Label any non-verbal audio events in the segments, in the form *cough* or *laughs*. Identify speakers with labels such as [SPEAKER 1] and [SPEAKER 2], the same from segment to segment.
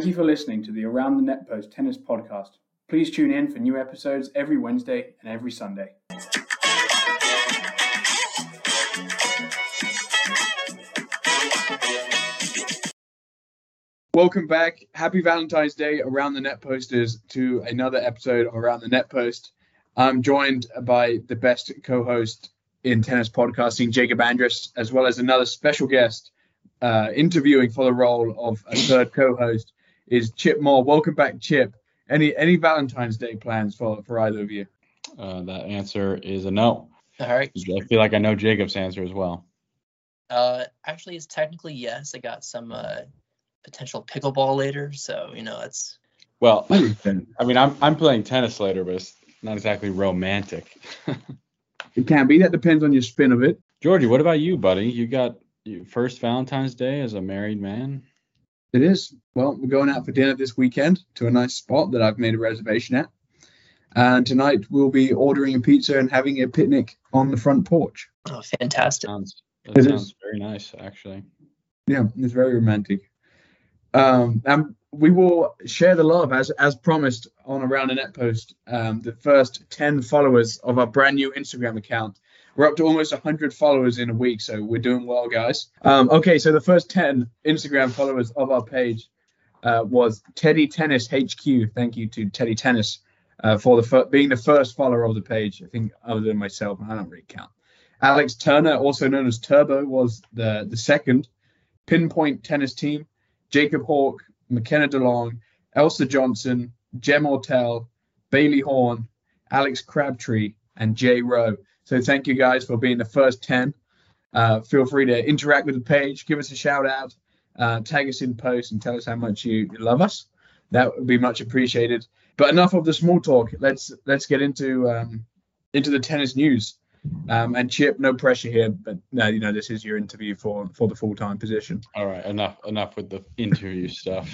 [SPEAKER 1] Thank you for listening to the Around the Net Post Tennis Podcast. Please tune in for new episodes every Wednesday and every Sunday. Welcome back. Happy Valentine's Day, Around the Net Posters, to another episode of Around the Net Post. I'm joined by the best co host in tennis podcasting, Jacob Andrus, as well as another special guest uh, interviewing for the role of a third co host, is Chip Moore. Welcome back, Chip. Any any Valentine's Day plans for, for either of you?
[SPEAKER 2] Uh, that answer is a no.
[SPEAKER 3] All right.
[SPEAKER 2] I feel like I know Jacob's answer as well.
[SPEAKER 3] Uh, actually, it's technically yes. I got some uh, potential pickleball later, so you know it's.
[SPEAKER 2] Well, I mean, I'm I'm playing tennis later, but it's not exactly romantic. *laughs*
[SPEAKER 1] it can be. That depends on your spin of it.
[SPEAKER 2] Georgie, what about you, buddy? You got your first Valentine's Day as a married man?
[SPEAKER 1] It is. Well, we're going out for dinner this weekend to a nice spot that I've made a reservation at. And tonight we'll be ordering a pizza and having a picnic on the front porch.
[SPEAKER 3] Oh, fantastic.
[SPEAKER 2] Sounds, that it sounds is. very nice, actually.
[SPEAKER 1] Yeah, it's very romantic. Um, and we will share the love as as promised on around the net post. Um, the first 10 followers of our brand new Instagram account. We're up to almost 100 followers in a week, so we're doing well, guys. Um, okay, so the first 10 Instagram followers of our page uh, was Teddy Tennis HQ. Thank you to Teddy Tennis uh, for the fir- being the first follower of the page. I think other than myself, I don't really count. Alex Turner, also known as Turbo, was the the second. Pinpoint Tennis Team. Jacob Hawk, McKenna DeLong, Elsa Johnson, Jem Ortel, Bailey Horn, Alex Crabtree, and Jay Rowe. So thank you guys for being the first 10. Uh, feel free to interact with the page, give us a shout out, uh, tag us in posts, and tell us how much you love us. That would be much appreciated. But enough of the small talk. Let's let's get into um, into the tennis news. Um, and Chip, no pressure here, but no, you know this is your interview for for the full time position.
[SPEAKER 2] All right, enough enough with the interview stuff.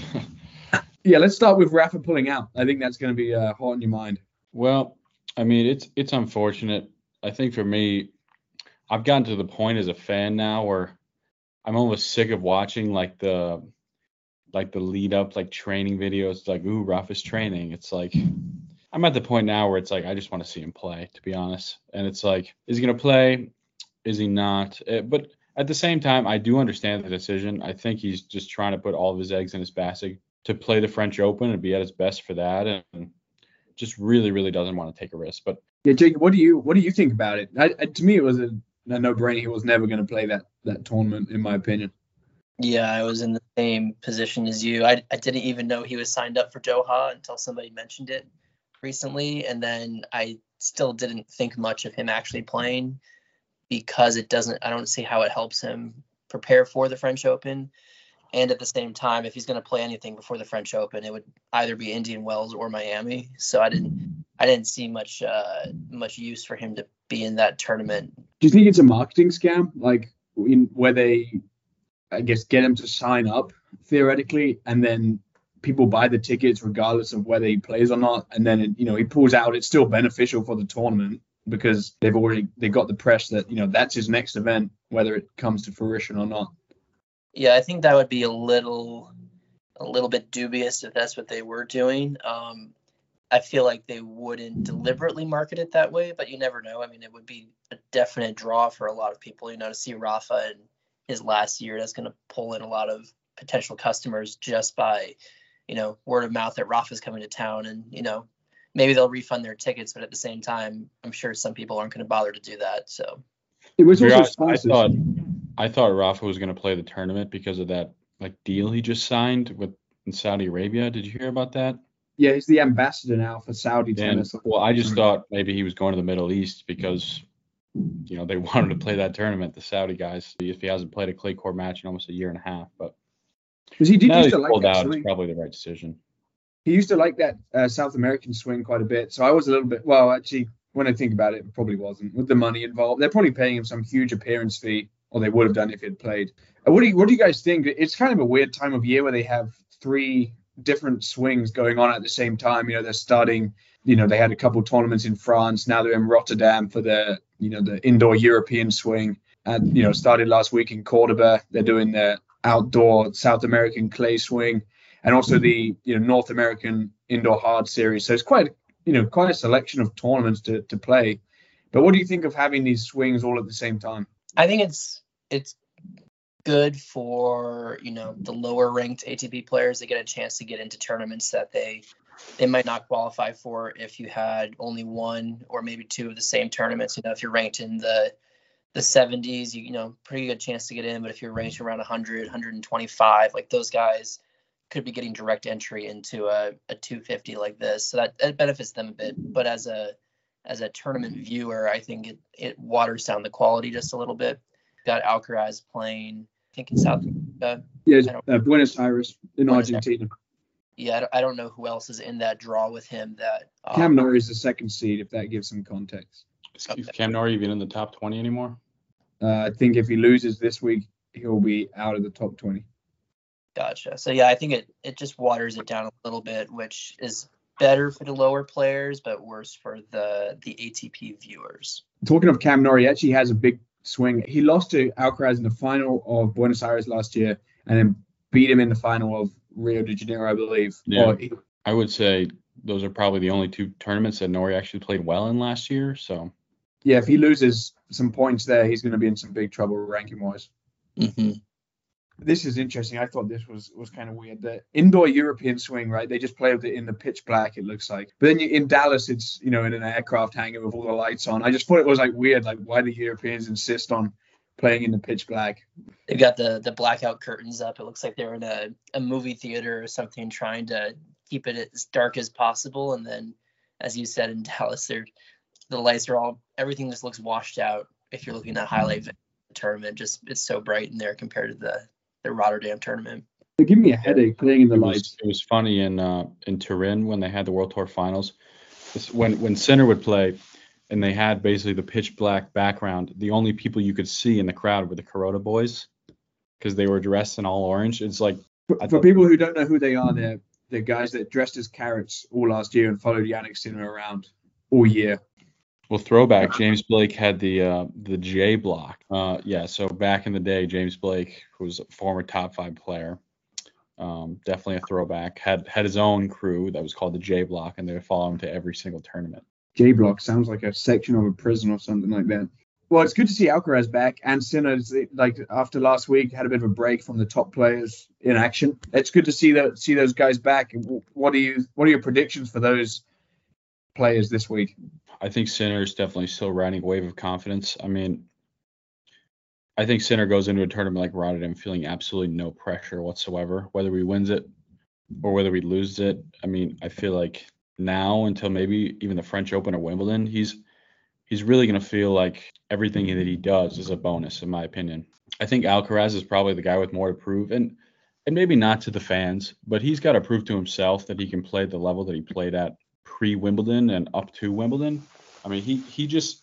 [SPEAKER 2] *laughs*
[SPEAKER 1] yeah, let's start with Rafa pulling out. I think that's going to be uh, hot in your mind.
[SPEAKER 2] Well, I mean it's it's unfortunate. I think for me, I've gotten to the point as a fan now where I'm almost sick of watching like the like the lead up like training videos like ooh Rafa's training. It's like I'm at the point now where it's like I just want to see him play, to be honest. And it's like, is he gonna play? Is he not? Uh, but at the same time, I do understand the decision. I think he's just trying to put all of his eggs in his basket to play the French Open and be at his best for that, and just really, really doesn't want to take a risk. But
[SPEAKER 1] yeah, Jake, what do you what do you think about it? I, to me, it was a, a no-brainer. He was never going to play that that tournament, in my opinion.
[SPEAKER 3] Yeah, I was in the same position as you. I, I didn't even know he was signed up for Doha until somebody mentioned it recently, and then I still didn't think much of him actually playing because it doesn't. I don't see how it helps him prepare for the French Open. And at the same time, if he's going to play anything before the French Open, it would either be Indian Wells or Miami. So I didn't, I didn't see much, uh, much use for him to be in that tournament.
[SPEAKER 1] Do you think it's a marketing scam, like in, where they, I guess, get him to sign up theoretically, and then people buy the tickets regardless of whether he plays or not, and then it, you know he pulls out. It's still beneficial for the tournament because they've already they got the press that you know that's his next event, whether it comes to fruition or not.
[SPEAKER 3] Yeah, I think that would be a little a little bit dubious if that's what they were doing. Um, I feel like they wouldn't deliberately market it that way, but you never know. I mean, it would be a definite draw for a lot of people, you know, to see Rafa in his last year. That's going to pull in a lot of potential customers just by you know, word of mouth that Rafa's coming to town and, you know, maybe they'll refund their tickets, but at the same time, I'm sure some people aren't going to bother to do that. So
[SPEAKER 1] it was also
[SPEAKER 2] I thought I thought Rafa was going to play the tournament because of that like deal he just signed with in Saudi Arabia. Did you hear about that?
[SPEAKER 1] Yeah, he's the ambassador now for Saudi and, tennis.
[SPEAKER 2] Well, I just thought maybe he was going to the Middle East because you know they *laughs* wanted to play that tournament, the Saudi guys. If he hasn't played a clay court match in almost a year and a half, but
[SPEAKER 1] because he did used to like that
[SPEAKER 2] out, swing. It's probably the right decision.
[SPEAKER 1] He used to like that uh, South American swing quite a bit. So I was a little bit. Well, actually, when I think about it, it probably wasn't with the money involved. They're probably paying him some huge appearance fee, or they would have done if he had played. Uh, what do you What do you guys think? It's kind of a weird time of year where they have three different swings going on at the same time. You know, they're starting. You know, they had a couple tournaments in France. Now they're in Rotterdam for the you know the indoor European swing. And you know, started last week in Cordoba. They're doing the outdoor South American clay swing. and also the you know North American Indoor Hard Series. So it's quite you know quite a selection of tournaments to to play. But what do you think of having these swings all at the same time?
[SPEAKER 3] I think it's it's good for you know the lower ranked ATP players to get a chance to get into tournaments that they they might not qualify for if you had only one or maybe two of the same tournaments. You know, if you're ranked in the the 70s, you, you know, pretty good chance to get in. But if you're ranked around 100, 125, like those guys could be getting direct entry into a, a 250 like this. So that, that benefits them a bit. But as a as a tournament viewer, I think it, it waters down the quality just a little bit. Got Alcaraz playing, I think in South America.
[SPEAKER 1] Yeah, uh, Buenos Aires in Buenos Argentina. Aires
[SPEAKER 3] yeah, I don't, I don't know who else is in that draw with him. That
[SPEAKER 1] um, Cam Norrie is the second seed, if that gives some context.
[SPEAKER 2] Is okay. Cam Norrie even in the top 20 anymore?
[SPEAKER 1] Uh, I think if he loses this week, he'll be out of the top 20.
[SPEAKER 3] Gotcha. So yeah, I think it it just waters it down a little bit, which is better for the lower players, but worse for the the ATP viewers.
[SPEAKER 1] Talking of Cam Norrie, actually has a big swing. He lost to Alcaraz in the final of Buenos Aires last year, and then beat him in the final of Rio de Janeiro, I believe.
[SPEAKER 2] Yeah, he, I would say those are probably the only two tournaments that Norrie actually played well in last year. So
[SPEAKER 1] yeah, if he loses some points there, he's going to be in some big trouble ranking wise.
[SPEAKER 3] Mm-hmm.
[SPEAKER 1] This is interesting. I thought this was was kind of weird. The indoor European swing, right? They just play with it in the pitch black. It looks like, but then you, in Dallas, it's you know in an aircraft hangar with all the lights on. I just thought it was like weird. Like why the Europeans insist on playing in the pitch black.
[SPEAKER 3] They've got the the blackout curtains up. It looks like they're in a, a movie theater or something, trying to keep it as dark as possible. And then, as you said in Dallas, they're the lights are all everything just looks washed out. If you're looking at highlight tournament, just it's so bright in there compared to the the Rotterdam tournament.
[SPEAKER 1] They give me a headache playing in the
[SPEAKER 2] it
[SPEAKER 1] lights.
[SPEAKER 2] Was, it was funny in uh, in Turin when they had the World Tour Finals. When when Sinner would play, and they had basically the pitch black background. The only people you could see in the crowd were the Carota boys because they were dressed in all orange. It's like
[SPEAKER 1] for, for people who don't know who they are, they're the guys that dressed as carrots all last year and followed Jannik Sinner around all year.
[SPEAKER 2] Well, throwback. James Blake had the uh, the J block. Uh, yeah, so back in the day, James Blake, was a former top five player, um, definitely a throwback. Had had his own crew that was called the J block, and they would follow him to every single tournament.
[SPEAKER 1] J block sounds like a section of a prison or something like that. Well, it's good to see Alcaraz back and Sinner's like after last week had a bit of a break from the top players in action. It's good to see that see those guys back. What are you what are your predictions for those players this week?
[SPEAKER 2] I think Sinner is definitely still riding a wave of confidence. I mean, I think Sinner goes into a tournament like Rotterdam feeling absolutely no pressure whatsoever, whether he wins it or whether he loses it. I mean, I feel like now until maybe even the French Open or Wimbledon, he's he's really going to feel like everything that he does is a bonus, in my opinion. I think Alcaraz is probably the guy with more to prove, and and maybe not to the fans, but he's got to prove to himself that he can play the level that he played at pre Wimbledon and up to Wimbledon. I mean, he he just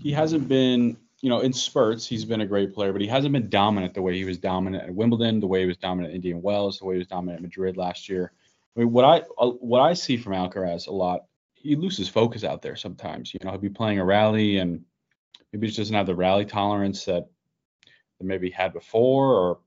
[SPEAKER 2] he hasn't been you know in spurts he's been a great player, but he hasn't been dominant the way he was dominant at Wimbledon, the way he was dominant at Indian Wells, the way he was dominant at Madrid last year. I mean, what I uh, what I see from Alcaraz a lot, he loses focus out there sometimes. You know, he'll be playing a rally and maybe he just doesn't have the rally tolerance that, that maybe he had before, or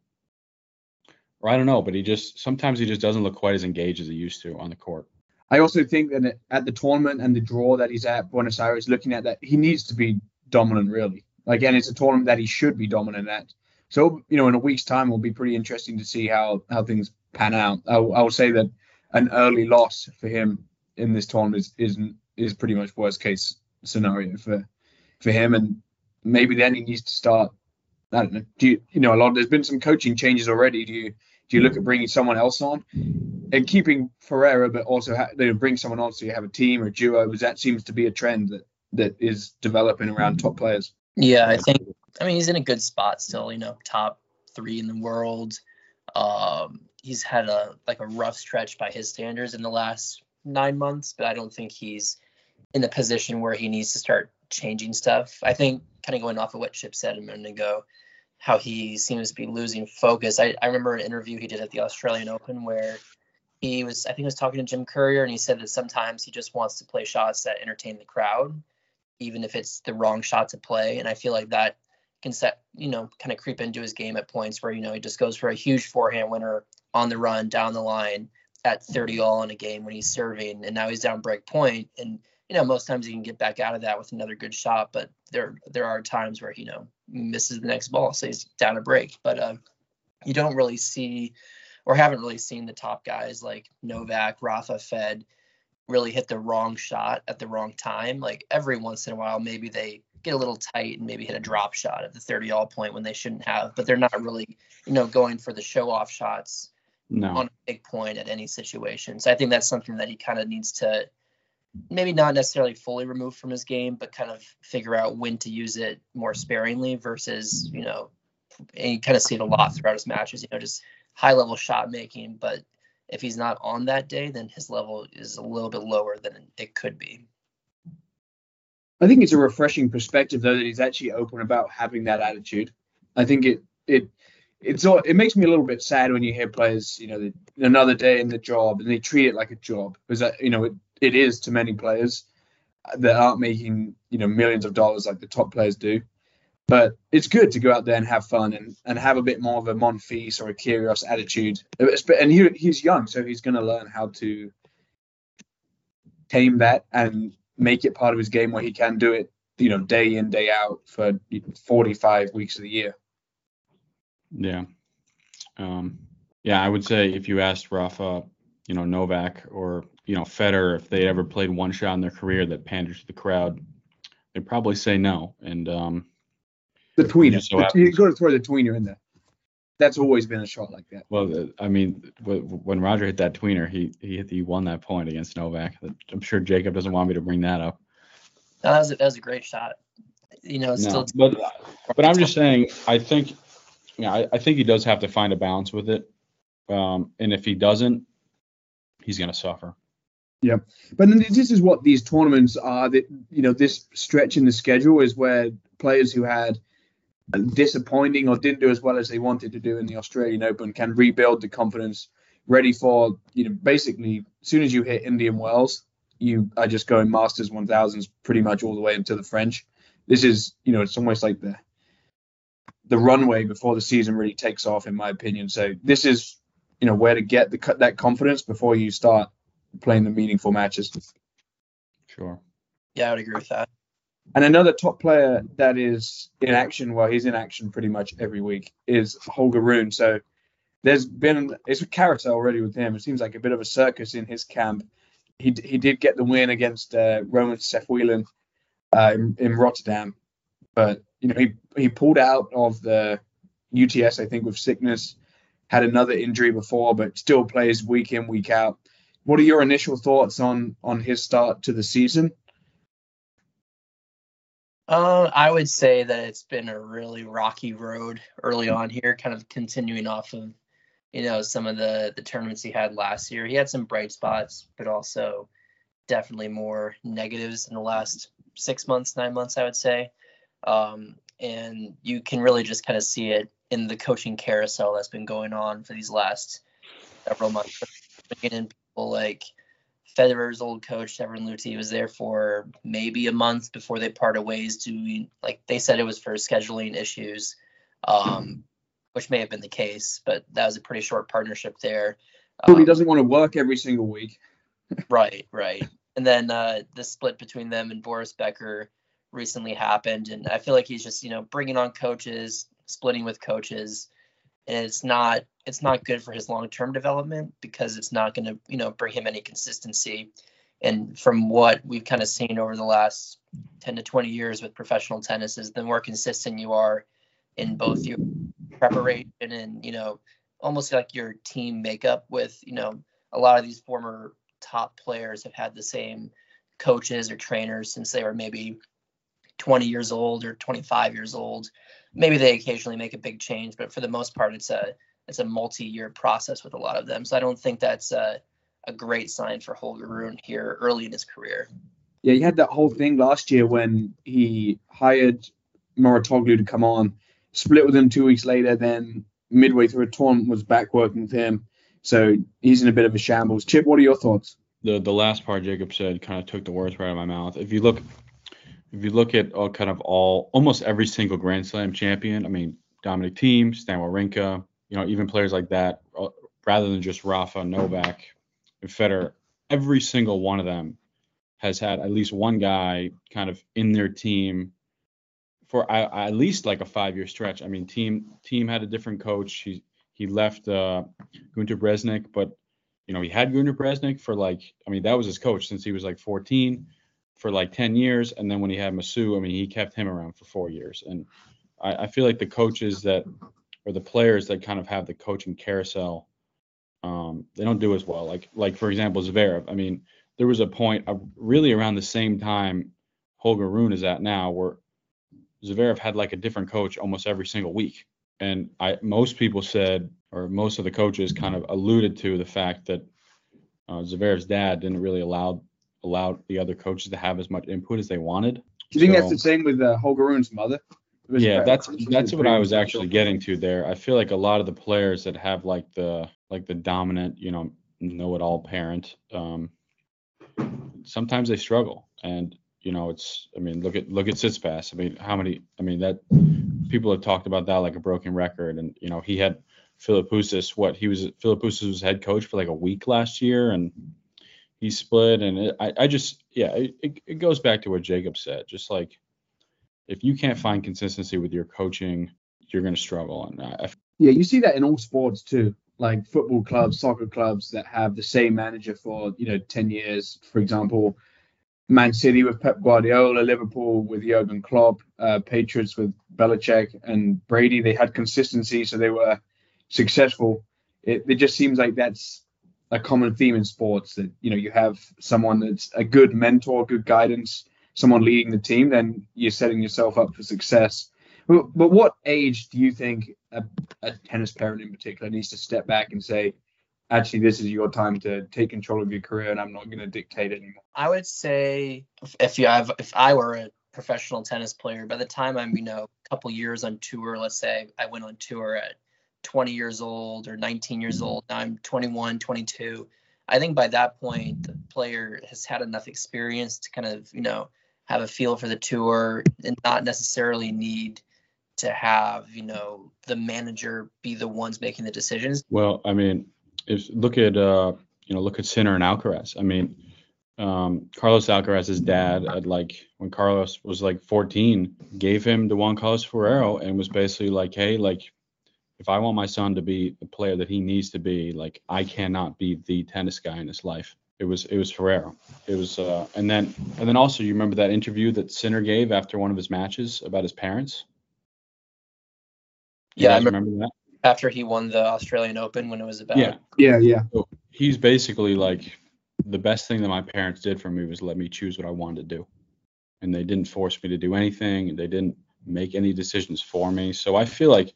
[SPEAKER 2] or I don't know. But he just sometimes he just doesn't look quite as engaged as he used to on the court.
[SPEAKER 1] I also think that at the tournament and the draw that he's at Buenos Aires, looking at that, he needs to be dominant really. Again, it's a tournament that he should be dominant at. So you know, in a week's time, it'll be pretty interesting to see how how things pan out. I, I will say that an early loss for him in this tournament is is, is pretty much worst case scenario for for him, and maybe then he needs to start. I don't know. Do you you know a lot? There's been some coaching changes already. Do you do you look at bringing someone else on and keeping Ferrero, but also ha- they bring someone on so you have a team or a duo? Because that seems to be a trend that that is developing around top players.
[SPEAKER 3] Yeah, I think. I mean, he's in a good spot still. You know, top three in the world. Um, he's had a like a rough stretch by his standards in the last nine months, but I don't think he's in a position where he needs to start changing stuff. I think kind of going off of what Chip said a minute ago, how he seems to be losing focus. I, I remember an interview he did at the Australian Open where he was I think he was talking to Jim Courier and he said that sometimes he just wants to play shots that entertain the crowd, even if it's the wrong shot to play. And I feel like that can set, you know, kind of creep into his game at points where, you know, he just goes for a huge forehand winner on the run down the line at 30 all in a game when he's serving, and now he's down break point, and you know most times he can get back out of that with another good shot, but there there are times where you know misses the next ball, so he's down a break, but uh, you don't really see or haven't really seen the top guys like Novak, Rafa, Fed really hit the wrong shot at the wrong time. Like every once in a while, maybe they get a little tight and maybe hit a drop shot at the 30 all point when they shouldn't have, but they're not really, you know, going for the show off shots
[SPEAKER 2] No.
[SPEAKER 3] on a big point at any situation. So I think that's something that he kind of needs to maybe not necessarily fully remove from his game, but kind of figure out when to use it more sparingly versus, you know, and you kind of see it a lot throughout his matches, you know, just high level shot making. But if he's not on that day, then his level is a little bit lower than it could be.
[SPEAKER 1] I think it's a refreshing perspective though that he's actually open about having that attitude. I think it it it's all it makes me a little bit sad when you hear players, you know, that another day in the job and they treat it like a job because that uh, you know it, it is to many players that aren't making you know millions of dollars like the top players do. But it's good to go out there and have fun and, and have a bit more of a Monfils or a Kyrgios attitude. And he, he's young, so he's going to learn how to tame that and make it part of his game where he can do it, you know, day in, day out for 45 weeks of the year.
[SPEAKER 2] Yeah. Um, yeah, I would say if you asked Rafa, you know, Novak or, you know, Federer, if they ever played one shot in their career that pandered to the crowd, they'd probably say no. And um,
[SPEAKER 1] the tweener.
[SPEAKER 2] So
[SPEAKER 1] the, you got to throw the tweener in there. That's always been a shot like that.
[SPEAKER 2] Well, I mean, when Roger hit that tweener, he he he won that point against Novak. I'm sure Jacob doesn't want me to bring that up.
[SPEAKER 3] No, that was a, that was a great shot. You know, it's
[SPEAKER 2] no,
[SPEAKER 3] still.
[SPEAKER 2] But but I'm just saying, I think, yeah, I, I think he does have to find a balance with it. Um, and if he doesn't, he's gonna suffer.
[SPEAKER 1] Yeah, but then this is what these tournaments are. That you know, this stretch in the schedule is where players who had disappointing or didn't do as well as they wanted to do in the Australian Open can rebuild the confidence, ready for you know basically as soon as you hit Indian Wells, you are just going Masters 1000s pretty much all the way into the French. This is you know it's almost like the the runway before the season really takes off, in my opinion. So this is you know where to get the that confidence before you start playing the meaningful matches.
[SPEAKER 2] Sure.
[SPEAKER 3] Yeah, I would agree with that.
[SPEAKER 1] And another top player that is in action, well, he's in action pretty much every week, is Holger Rune. So there's been it's a carousel already with him. It seems like a bit of a circus in his camp. He he did get the win against uh, Roman Safiullin uh, in, in Rotterdam, but you know he he pulled out of the UTS I think with sickness, had another injury before, but still plays week in week out. What are your initial thoughts on on his start to the season?
[SPEAKER 3] Uh, I would say that it's been a really rocky road early on here, kind of continuing off of, you know, some of the the tournaments he had last year. He had some bright spots, but also definitely more negatives in the last six months, nine months, I would say. Um, and you can really just kind of see it in the coaching carousel that's been going on for these last several months. Bringing in people like Federer's old coach, Severin Luthi, was there for maybe a month before they parted ways. To like they said, it was for scheduling issues, um, which may have been the case, but that was a pretty short partnership there.
[SPEAKER 1] Um, he doesn't want to work every single week. *laughs*
[SPEAKER 3] right, right. And then uh, the split between them and Boris Becker recently happened, and I feel like he's just you know bringing on coaches, splitting with coaches, and it's not it's not good for his long-term development because it's not going to you know bring him any consistency. And from what we've kind of seen over the last 10 to 20 years with professional tennis is the more consistent you are in both your preparation and you know almost like your team makeup with you know a lot of these former top players have had the same coaches or trainers since they were maybe 20 years old or 25 years old maybe they occasionally make a big change but for the most part it's a it's a multi-year process with a lot of them. So I don't think that's a, a great sign for Holger Rune here early in his career.
[SPEAKER 1] Yeah, he had that whole thing last year when he hired Mouratoglou to come on, split with him two weeks later, then midway through a tournament was back working with him. So he's in a bit of a shambles. Chip, what are your thoughts?
[SPEAKER 2] The the last part Jacob said kind of took the words right out of my mouth. If you look if you look at all, kind of all almost every single Grand Slam champion, I mean Dominic Thiem, Stan Wawrinka, you know, even players like that, uh, rather than just Rafa, Novak, and Federer, every single one of them has had at least one guy kind of in their Thiem for uh, at least like a five year stretch. I mean, Thiem team had a different coach. He he left uh, Gunter Bresnik, but you know he had Gunter Bresnik for like I mean that was his coach since he was like 14 for like 10 years, and then when he had Massu, I mean he kept him around for four years. And I, I feel like the coaches that or the players that kind of have the coaching carousel, um, they don't do as well. Like like for example Zverev. I mean there was a point uh, really around the same time Holger Rune is at now where Zverev had like a different coach almost every single week. And I most people said, or most of the coaches kind of alluded to the fact that uh, Zverev's dad didn't really allow allow the other coaches to have as much input as they wanted.
[SPEAKER 1] Do you think so, that's the same with uh, Holger Rune's mother?
[SPEAKER 2] Yeah, that's that's what I was actually getting to there. I feel like a lot of the players that have like the like the dominant, you know, know-it-all parent, um, sometimes they struggle. And you know, it's I mean, look at look at Tsitsipas. I mean, how many? I mean, that people have talked about that like a broken record. And you know, he had Philippoussis. What he was Philippoussis was head coach for like a week last year, and he split. And it, I I just yeah, it, it goes back to what Jacob said. Just like if you can't find consistency with your coaching, you're going to struggle. And
[SPEAKER 1] yeah, you see that in all sports too like football clubs, soccer clubs that have the same manager for you know 10 years. For example, Man City with Pep Guardiola, Liverpool with Jurgen Klopp, uh, Patriots with Belichick and Brady. They had consistency, so they were successful. It, it just seems like that's a common theme in sports that you know you have someone that's a good mentor, good guidance, someone leading the team, then you're setting yourself up for success. But, but what age do you think a, a tennis parent in particular needs to step back and say, actually this is your time to take control of your career and I'm not going to dictate anymore?
[SPEAKER 3] I would say if you have if I were a professional tennis player, by the time I'm, you know, a couple years on tour, let's say I went on tour at 20 years old or 19 years old, now I'm 21, 22. I think by that point the player has had enough experience to kind of, you know, have a feel for the tour and not necessarily need to have, you know, the manager be the ones making the decisions.
[SPEAKER 2] Well, I mean, if look at uh, you know look at Sinner and Alcaraz. I mean, um, Carlos Alcaraz's dad at like when Carlos was like 14 gave him to Juan Carlos Ferrero and was basically like, hey, like if I want my son to be the player that he needs to be, like I cannot be the tennis guy in his life. It was it was Ferrero. It was uh, and then and then also you remember that interview that Sinner gave after one of his matches about his parents.
[SPEAKER 3] You yeah, I remember, remember that after he won the Australian Open when it was about.
[SPEAKER 1] Yeah, yeah, yeah.
[SPEAKER 2] So he's basically like the best thing that my parents did for me was let me choose what I wanted to do, and they didn't force me to do anything. They didn't make any decisions for me. So I feel like,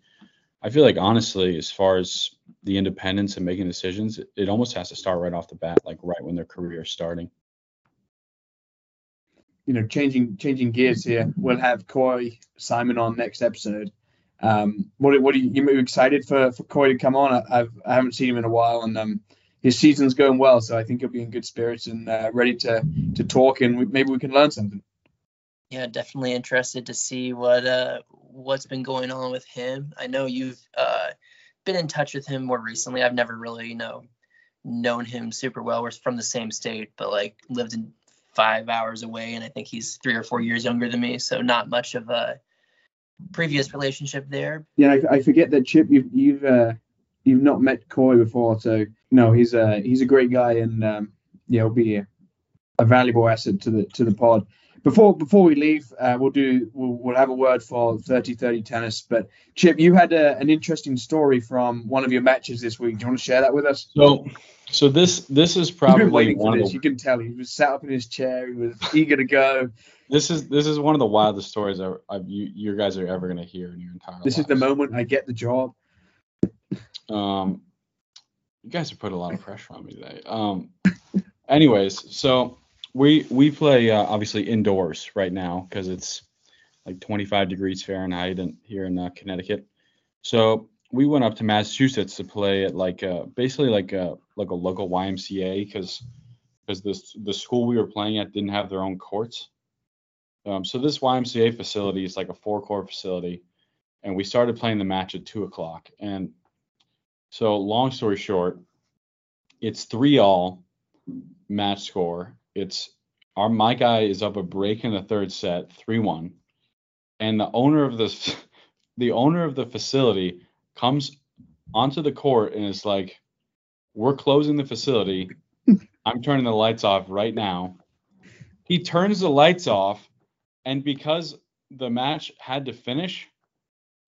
[SPEAKER 2] I feel like honestly, as far as the independence and making decisions, it, it almost has to start right off the bat, like right when their career is starting.
[SPEAKER 1] You know, changing changing gears here. We'll have Coy Simon on next episode um, what what are you, you excited for for Coy to come on? I, I've I haven't seen him in a while, and um, his season's going well, so I think he'll be in good spirits and uh, ready to to talk, and we, maybe we can learn something.
[SPEAKER 3] Yeah, definitely interested to see what uh what's been going on with him. I know you've uh been in touch with him more recently. I've never really you know known him super well. We're from the same state, but like lived in five hours away, and I think he's three or four years younger than me, so not much of a previous relationship there.
[SPEAKER 1] Yeah, I, I forget that Chip. You've you've uh, you've not met Coy before, so no, he's a he's a great guy, and um, yeah, he'll be a, a, valuable asset to the to the pod. Before before we leave, uh, we'll do we'll, we'll have a word for 30-30 tennis. But Chip, you had a, an interesting story from one of your matches this week. Do you want to share that with us?
[SPEAKER 2] So so this this is probably one of
[SPEAKER 1] the, you can tell he was sat up in his chair. He was eager to go.
[SPEAKER 2] This is this is one of the wildest stories I, I you you guys are ever gonna hear in your entire. Life.
[SPEAKER 1] This
[SPEAKER 2] lives.
[SPEAKER 1] is the moment I get the job.
[SPEAKER 2] Um, you guys have put a lot of pressure on me today. Um, anyways, so we we play uh, obviously indoors right now because it's like 25 degrees Fahrenheit and here in uh, Connecticut. So we went up to Massachusetts to play at like uh, basically like a like a local YMCA because because this the school we were playing at didn't have their own courts. Um, so this YMCA facility is like a four court facility, and we started playing the match at two o'clock. And So long story short, it's three all match score. It's our my guy is up a break in the third set, three one, and the owner of the *laughs* the owner of the facility comes onto the court and is like, "We're closing the facility. I'm turning the lights off right now." He turns the lights off, and because the match had to finish,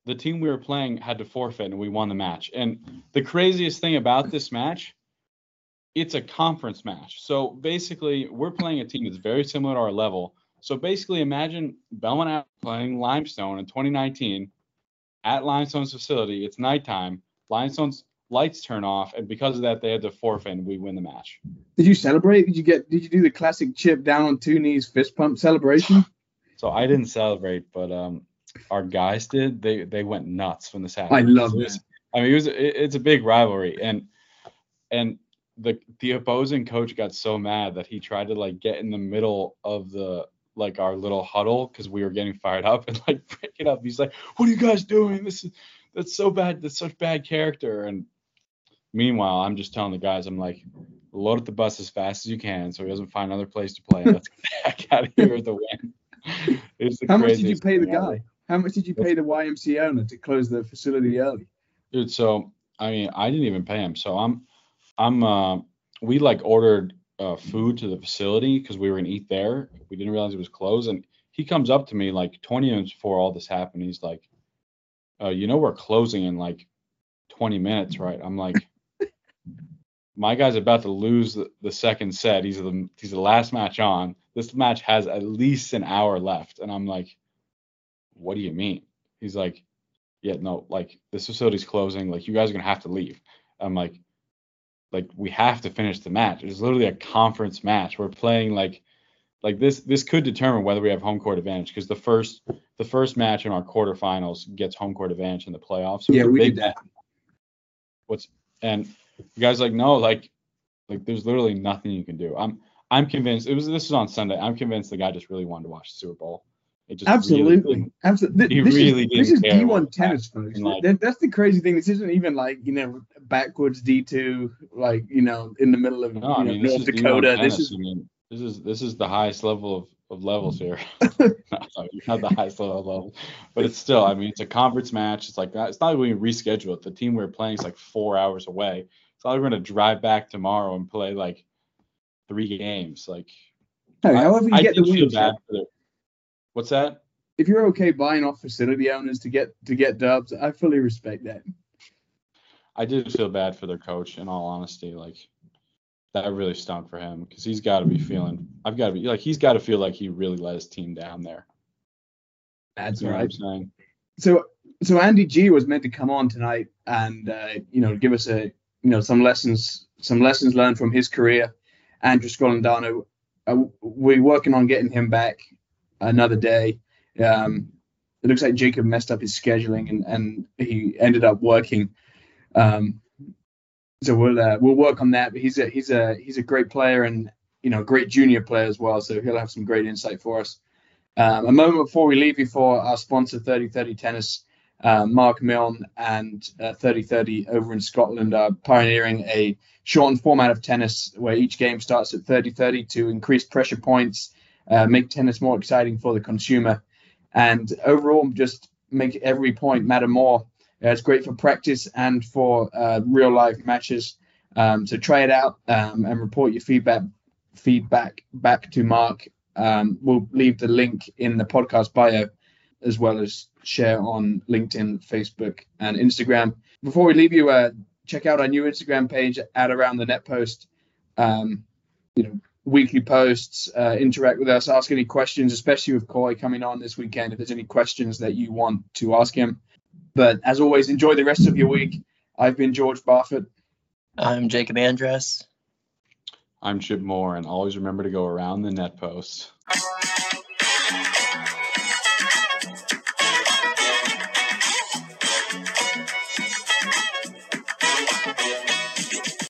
[SPEAKER 2] the team we were playing had to forfeit, and we won the match. And the craziest thing about this match it's a conference match. So basically, we're playing a team that's very similar to our level. So basically, imagine Belmont playing Limestone in 2019 at Limestone's facility. It's nighttime. Limestone's lights turn off, and because of that, they had to forfeit, and we win the match.
[SPEAKER 1] Did you celebrate? Did you get? Did you do the classic chip down on two knees fist pump celebration? *sighs*
[SPEAKER 2] So I didn't celebrate, but um, our guys did. They they went nuts when this happened.
[SPEAKER 1] I love
[SPEAKER 2] it.
[SPEAKER 1] this.
[SPEAKER 2] I mean, it was it, it's a big rivalry, and and the the opposing coach got so mad that he tried to like get in the middle of the like our little huddle because we were getting fired up and like *laughs* break it up. He's like, "What are you guys doing? This is that's so bad. That's such bad character." And meanwhile, I'm just telling the guys, I'm like, load up the bus as fast as you can so he doesn't find another place to play. Let's get the heck out of here with the win. *laughs*
[SPEAKER 1] It's the How much did you pay the guy? Ever. How much did you pay the YMCA owner to close the facility early?
[SPEAKER 2] Dude, so I mean, I didn't even pay him. So I'm I'm uh, we like ordered uh, food to the facility because we were gonna eat there. We didn't realize it was closed, and he comes up to me like 20 minutes before all this happened. He's like, uh, "You know we're closing in like 20 minutes, right?" I'm like, *laughs* "My guy's about to lose the, the second set. He's the he's the last match on. This match has at least an hour left." And I'm like, "What do you mean?" He's like, "Yeah, no, like this facility's closing. Like you guys are gonna have to leave." I'm like, like we have to finish the match. It's literally a conference match. We're playing like like this this could determine whether we have home court advantage because the first the first match in our quarterfinals gets home court advantage in the playoffs.
[SPEAKER 1] So yeah, we did that.
[SPEAKER 2] What's and you guys like no like like there's literally nothing you can do. I'm I'm convinced it was this was on Sunday. I'm convinced the guy just really wanted to watch the Super Bowl.
[SPEAKER 1] It just absolutely, really absolutely. He this really is, this is D1 tennis, folks. Like, that's the crazy thing. This isn't even like you know backwards D2, like you know in the middle of no, I mean, North Dakota. This is, I
[SPEAKER 2] mean, this is this is the highest level of, of levels here. *laughs* *laughs* not the highest level level, but it's still. I mean, it's a conference match. It's like it's not like we reschedule it. The team we are playing is like four hours away. It's not like we're gonna drive back tomorrow and play like three games. Like,
[SPEAKER 1] hey, however you I, get I the win.
[SPEAKER 2] What's that?
[SPEAKER 1] If you're okay buying off facility owners to get to get dubs, I fully respect that.
[SPEAKER 2] I did feel bad for their coach, in all honesty. Like that really stunk for him because he's got to be feeling. I've got to be like he's got to feel like he really let his team down there.
[SPEAKER 1] That's you right. So so Andy G was meant to come on tonight and uh, you know give us a you know some lessons some lessons learned from his career. Andrew Scolandano, uh, we're working on getting him back another day. Um, it looks like Jacob messed up his scheduling and, and he ended up working. Um, so we'll uh, we'll work on that. But he's a he's a he's a great player and you know great junior player as well. So he'll have some great insight for us. Um, a moment before we leave you for our sponsor 3030 Tennis, uh, Mark Milne and uh, 3030 over in Scotland are pioneering a shortened format of tennis where each game starts at 3030 to increase pressure points uh, make tennis more exciting for the consumer, and overall just make every point matter more. Uh, it's great for practice and for uh, real life matches. Um, so try it out um, and report your feedback feedback back to Mark. Um, we'll leave the link in the podcast bio as well as share on LinkedIn, Facebook, and Instagram. Before we leave you, uh, check out our new Instagram page at Around the Net Post. Um, you know, weekly posts, uh, interact with us, ask any questions, especially with Coy coming on this weekend. If there's any questions that you want to ask him. But as always, enjoy the rest of your week. I've been George Barfoot.
[SPEAKER 3] I'm Jacob Andress.
[SPEAKER 2] I'm Chip Moore, and always remember to go around the net post.